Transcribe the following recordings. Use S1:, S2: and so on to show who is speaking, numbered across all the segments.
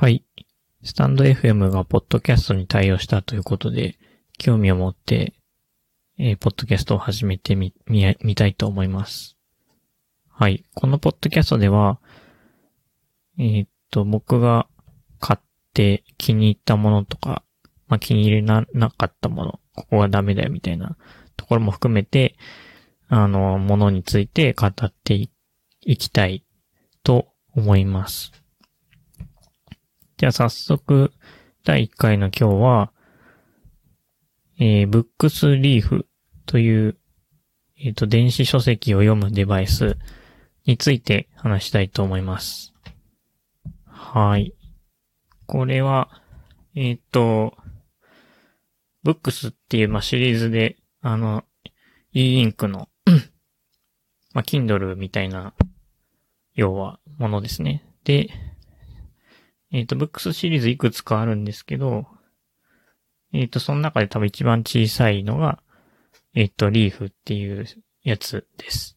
S1: はい。スタンド FM がポッドキャストに対応したということで、興味を持って、えーポッドキャストを始めてみ、み、たいと思います。はい。このポッドキャストでは、えーっと、僕が買って気に入ったものとか、まあ、気に入れな、なかったもの、ここがダメだよみたいなところも含めて、あの、ものについて語っていいきたいと思います。じゃあ早速、第1回の今日は、えー、ブックスリーフという、えっ、と、電子書籍を読むデバイスについて話したいと思います。はい。これは、えっ、と、ブックスっていう、ま、シリーズで、あの、e インクの、まあ、Kindle みたいな、要は、ものですね。で、えっ、と、ブックスシリーズいくつかあるんですけど、えっ、と、その中で多分一番小さいのが、えっ、と、リーフっていうやつです。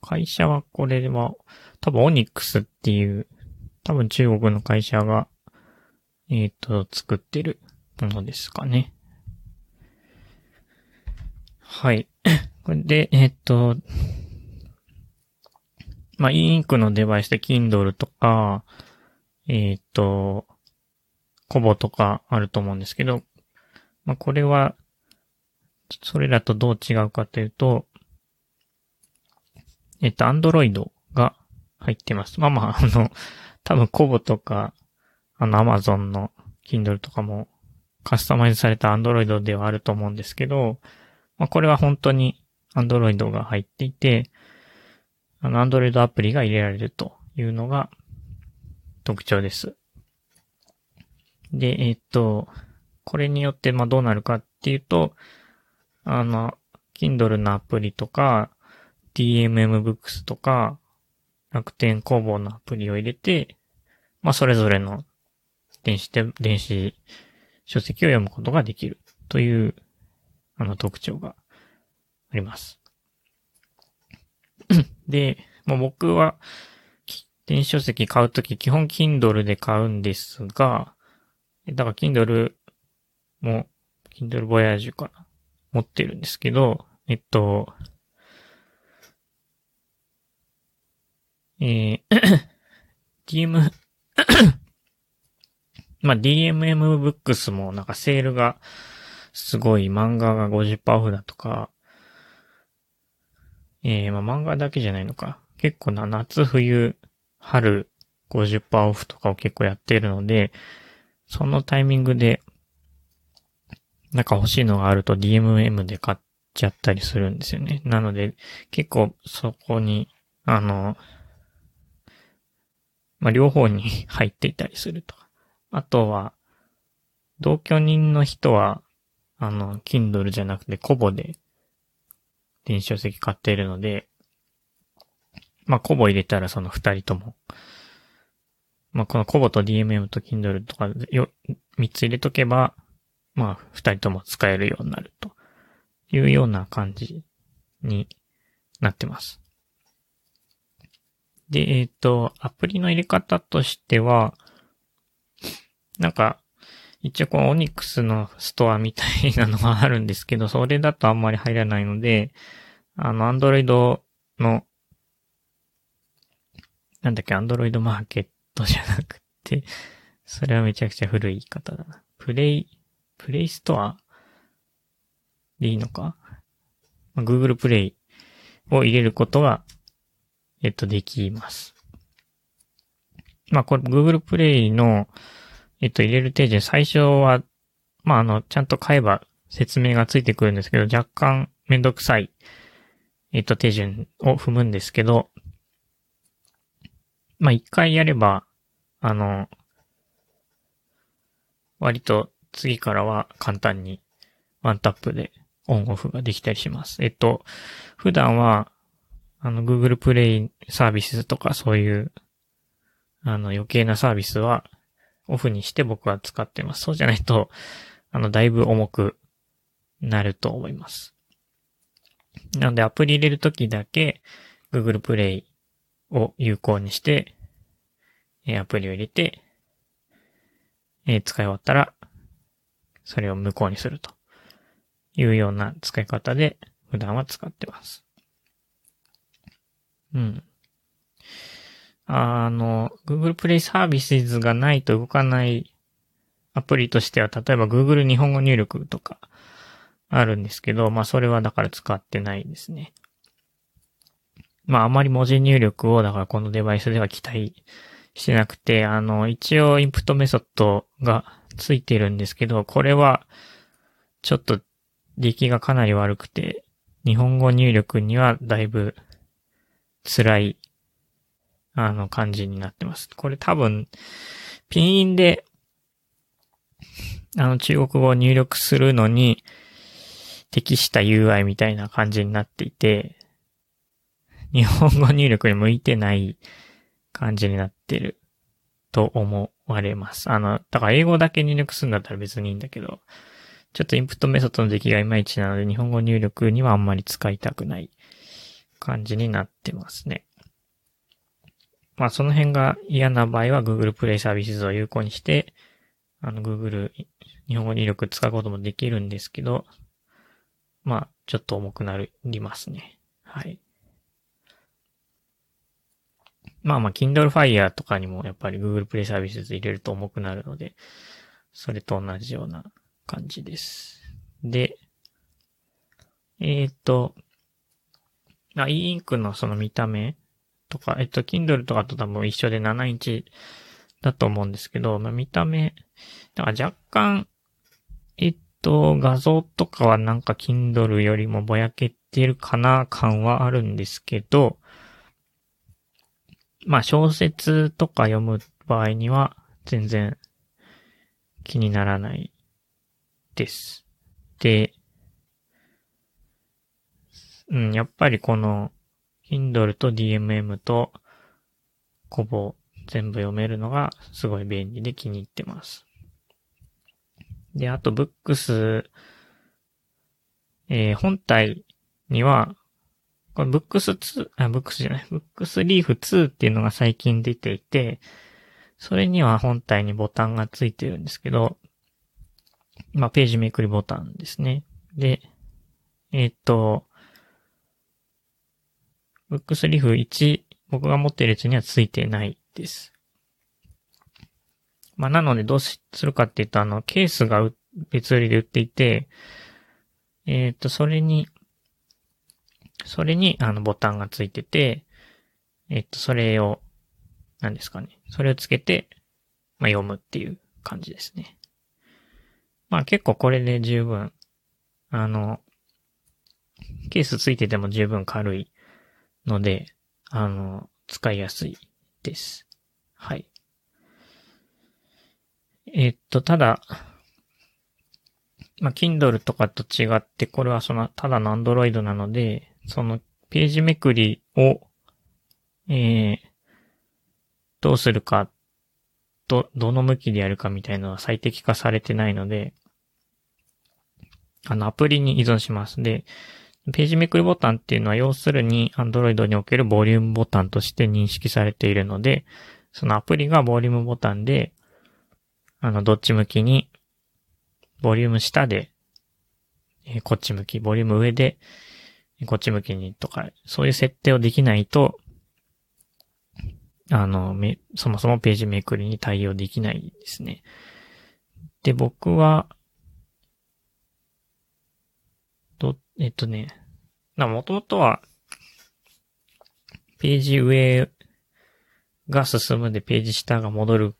S1: 会社はこれは、多分オニックスっていう、多分中国の会社が、えっ、と、作ってるものですかね。はい。これで、えっ、と、まあ、インクのデバイスで Kindle とか、えっ、と、コボとかあると思うんですけど、まあ、これは、それらとどう違うかというと、えっ、と、Android が入ってます。まあまあ、あの、多分コボとか、あの、Amazon の Kindle とかもカスタマイズされた Android ではあると思うんですけど、まあ、これは本当に Android が入っていて、あの、Android アプリが入れられるというのが特徴です。で、えっと、これによって、まあ、どうなるかっていうと、あの、Kindle のアプリとか、DMM Books とか、楽天工房のアプリを入れて、まあ、それぞれの電子で、電子書籍を読むことができるという、あの、特徴があります。で、もう僕は、電子書籍買うとき基本 Kindle で買うんですが、だから Kindle も、Kindle Voyage かな。持ってるんですけど、えっと、えー、DM、まあ、DMM Books もなんかセールがすごい漫画が50%オフだとか、えー、まあ、漫画だけじゃないのか。結構な、夏、冬、春、50%オフとかを結構やっているので、そのタイミングで、なんか欲しいのがあると DMM で買っちゃったりするんですよね。なので、結構そこに、あの、まあ、両方に 入っていたりするとか。あとは、同居人の人は、あの、Kindle じゃなくてコボで電子書籍買っているので、まあ、コボ入れたらその二人とも、まあ、このコボと DMM と Kindle とかよ、三つ入れとけば、まあ、二人とも使えるようになるというような感じになってます。で、えっ、と、アプリの入れ方としては、なんか、一応このオニックスのストアみたいなのがあるんですけど、それだとあんまり入らないので、あの、アンドロイドの、なんだっけ、アンドロイドマーケットじゃなくて、それはめちゃくちゃ古い言い方だな。プレイ、プレイストアでいいのか、まあ、?Google プレイを入れることが、えっと、できます。まあ、これ Google プレイの、えっと、入れる手順、最初は、まあ、あの、ちゃんと買えば説明がついてくるんですけど、若干めんどくさい、えっと、手順を踏むんですけど、まあ、一回やれば、あの、割と次からは簡単にワンタップでオンオフができたりします。えっと、普段は、あの、Google プレイサービスとかそういう、あの、余計なサービスは、オフにして僕は使ってます。そうじゃないと、あの、だいぶ重くなると思います。なので、アプリ入れるときだけ、Google プレイを有効にして、えアプリを入れて、え使い終わったら、それを無効にするというような使い方で普段は使ってます。うん。あの、Google Play Services がないと動かないアプリとしては、例えば Google 日本語入力とかあるんですけど、まあそれはだから使ってないですね。まああまり文字入力をだからこのデバイスでは期待してなくて、あの、一応インプットメソッドがついてるんですけど、これはちょっと出来がかなり悪くて、日本語入力にはだいぶ辛い、あの、感じになってます。これ多分、ピンインで、あの、中国語を入力するのに適した UI みたいな感じになっていて、日本語入力に向いてない感じになってると思われます。あの、だから英語だけ入力するんだったら別にいいんだけど、ちょっとインプットメソッドの出来がいまいちなので、日本語入力にはあんまり使いたくない感じになってますね。まあその辺が嫌な場合は Google Play Services を有効にして、あの Google 日本語入力使うこともできるんですけど、まあちょっと重くなりますね。はい。まあまあ Kindle Fire とかにもやっぱり Google Play Services 入れると重くなるので、それと同じような感じです。で、えっ、と、あ、e インクのその見た目とか、えっと、Kindle とかと多分一緒で7インチだと思うんですけど、まあ、見た目、だから若干、えっと、画像とかはなんか Kindle よりもぼやけてるかな感はあるんですけど、まあ小説とか読む場合には全然気にならないです。で、うん、やっぱりこの Kindle と DMM とコボ全部読めるのがすごい便利で気に入ってます。で、あと、ブックス、えー、本体には、これブックス2、あ、ブックスじゃない、ブックスリーフ2っていうのが最近出ていて、それには本体にボタンがついてるんですけど、まあ、ページめくりボタンですね。で、えっ、と、ブックスリーフ1、僕が持っているやつにはついてないです。まあ、なのでどうするかって言うと、あの、ケースが別売りで売っていて、えっ、ー、と、それに、それに、あの、ボタンがついてて、えっ、ー、と、それを、何ですかね。それをつけて、まあ、読むっていう感じですね。まあ、結構これで十分、あの、ケースついてても十分軽いので、あの、使いやすいです。はい。え、っと、ただ、まあ、Kindle とかと違って、これはその、ただの Android なので、その、ページめくりを、えー、どうするか、ど、どの向きでやるかみたいなのは最適化されてないので、あの、アプリに依存します。で、ページめくりボタンっていうのは要するに Android におけるボリュームボタンとして認識されているので、そのアプリがボリュームボタンで、あの、どっち向きに、ボリューム下で、え、こっち向き、ボリューム上で、こっち向きにとか、そういう設定をできないと、あの、め、そもそもページめくりに対応できないですね。で、僕は、どえっとね、もともとは、ページ上が進むでページ下が戻る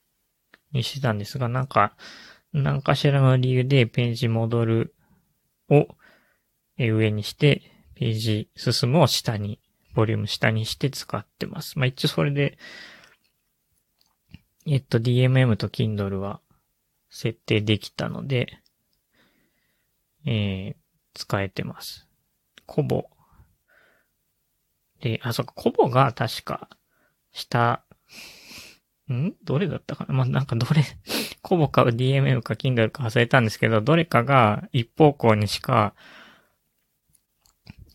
S1: にしてたんですが、なんか、何かしらの理由でページ戻るを上にして、ページ進むを下に、ボリューム下にして使ってます。まあ一応それで、えっと DMM と Kindle は設定できたので、えー、使えてます。コボ。で、あ、そっか、コボが確か、下、ん？どれだったかな？まあ、なんかどれ コボか DMM か Kindle か忘れたんですけど、どれかが一方向にしか、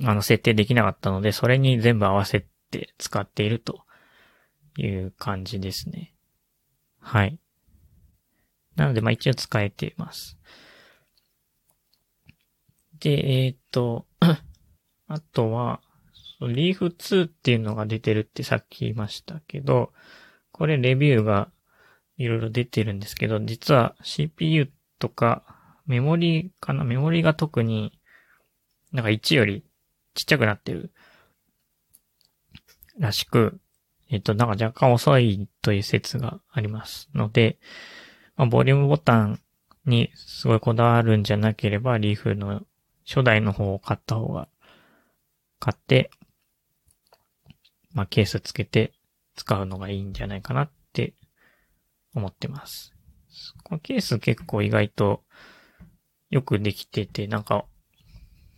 S1: あの、設定できなかったので、それに全部合わせて使っているという感じですね。はい。なので、まあ一応使えています。で、えっ、と、あとは、リーフ2っていうのが出てるってさっき言いましたけど、これレビューがいろいろ出てるんですけど、実は CPU とかメモリーかな？メモリーが特になんか1よりちっちゃくなってるらしく、えっと、なんか若干遅いという説がありますので、まあ、ボリュームボタンにすごいこだわるんじゃなければ、リーフの初代の方を買った方が、買って、まあ、ケースつけて使うのがいいんじゃないかなって思ってます。このケース結構意外とよくできてて、なんか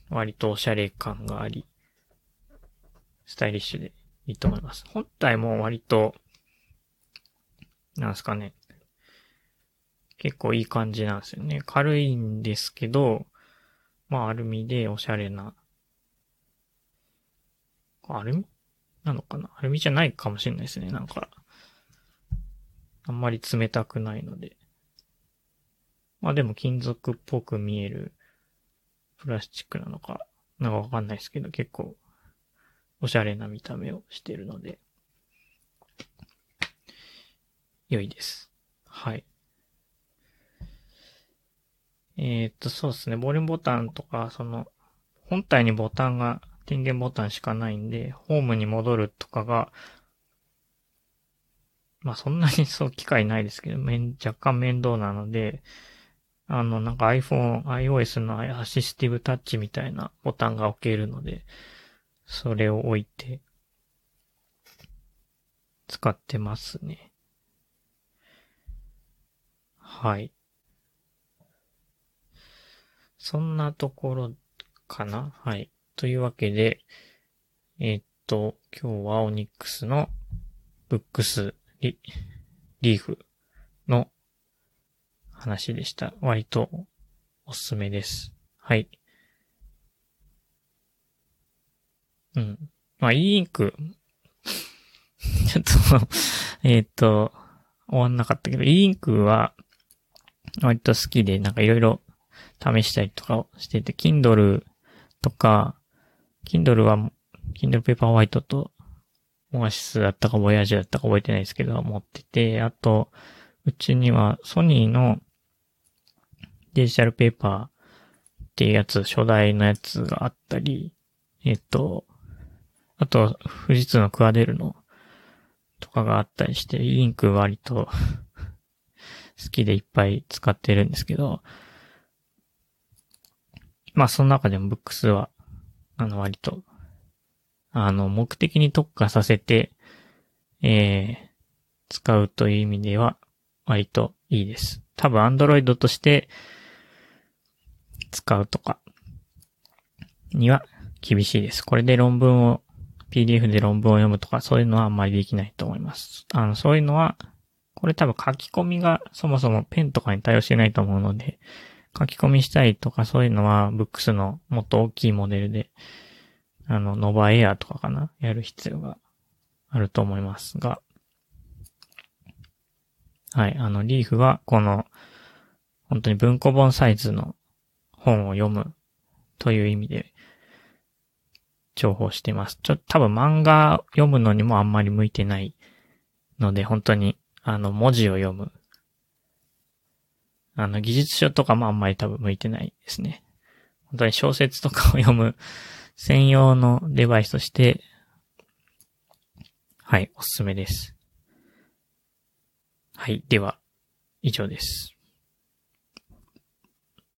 S1: 割とおしゃれ感があり、スタイリッシュでいいと思います。本体も割と、なんすかね。結構いい感じなんですよね。軽いんですけど、まあアルミでおしゃれな。アルミなのかなアルミじゃないかもしれないですね。なんか、あんまり冷たくないので。まあでも金属っぽく見えるプラスチックなのか、なんかわかんないですけど、結構おしゃれな見た目をしているので、良いです。はい。えー、っと、そうですね。ボリュームボタンとか、その、本体にボタンが、電源ボタンしかないんで、ホームに戻るとかが、まあそんなにそう機会ないですけど、めん若干面倒なので、あの、なんか iPhone、iOS のアシスティブタッチみたいなボタンが置けるので、それを置いて、使ってますね。はい。そんなところかな？はい。というわけで、えー、っと、今日はオニックスのブックスリリーフの話でした。割とおすすめです。はい。うん。まあ、e インク ちょっとえっと、終わんなかったけど、e インクは割と好きで、なんかいろいろ試したりとかをしてて、Kindle とか、Kindle は、Kindle Paperwhite と、オアシスだったか、ボヤージュだったか覚えてないですけど、持ってて、あと、うちにはソニーのデジタルペーパーっていうやつ、初代のやつがあったり、えっと、あと、富士通のクアデルのとかがあったりして、インク割と 好きでいっぱい使ってるんですけど、まあその中でもブックスは、あの割と、あの目的に特化させて、えー、使うという意味では割といいです。多分 Android として使うとかには厳しいです。これで論文を、PDF で論文を読むとかそういうのはあんまりできないと思います。あの、そういうのは、これ多分書き込みがそもそもペンとかに対応してないと思うので、書き込みしたいとかそういうのは、ブックスのもっと大きいモデルで、あの、ノバエアとかかな？やる必要があると思いますが、はい、あの、リーフは、この、本当に文庫本サイズの本を読むという意味で、重宝しています。ちょ多分漫画読むのにもあんまり向いてないので、本当に、あの、文字を読むあの、技術書とかもあんまり多分向いてないですね。本当に小説とかを読む 専用のデバイスとして、はい、おすすめです。はい、では、以上です。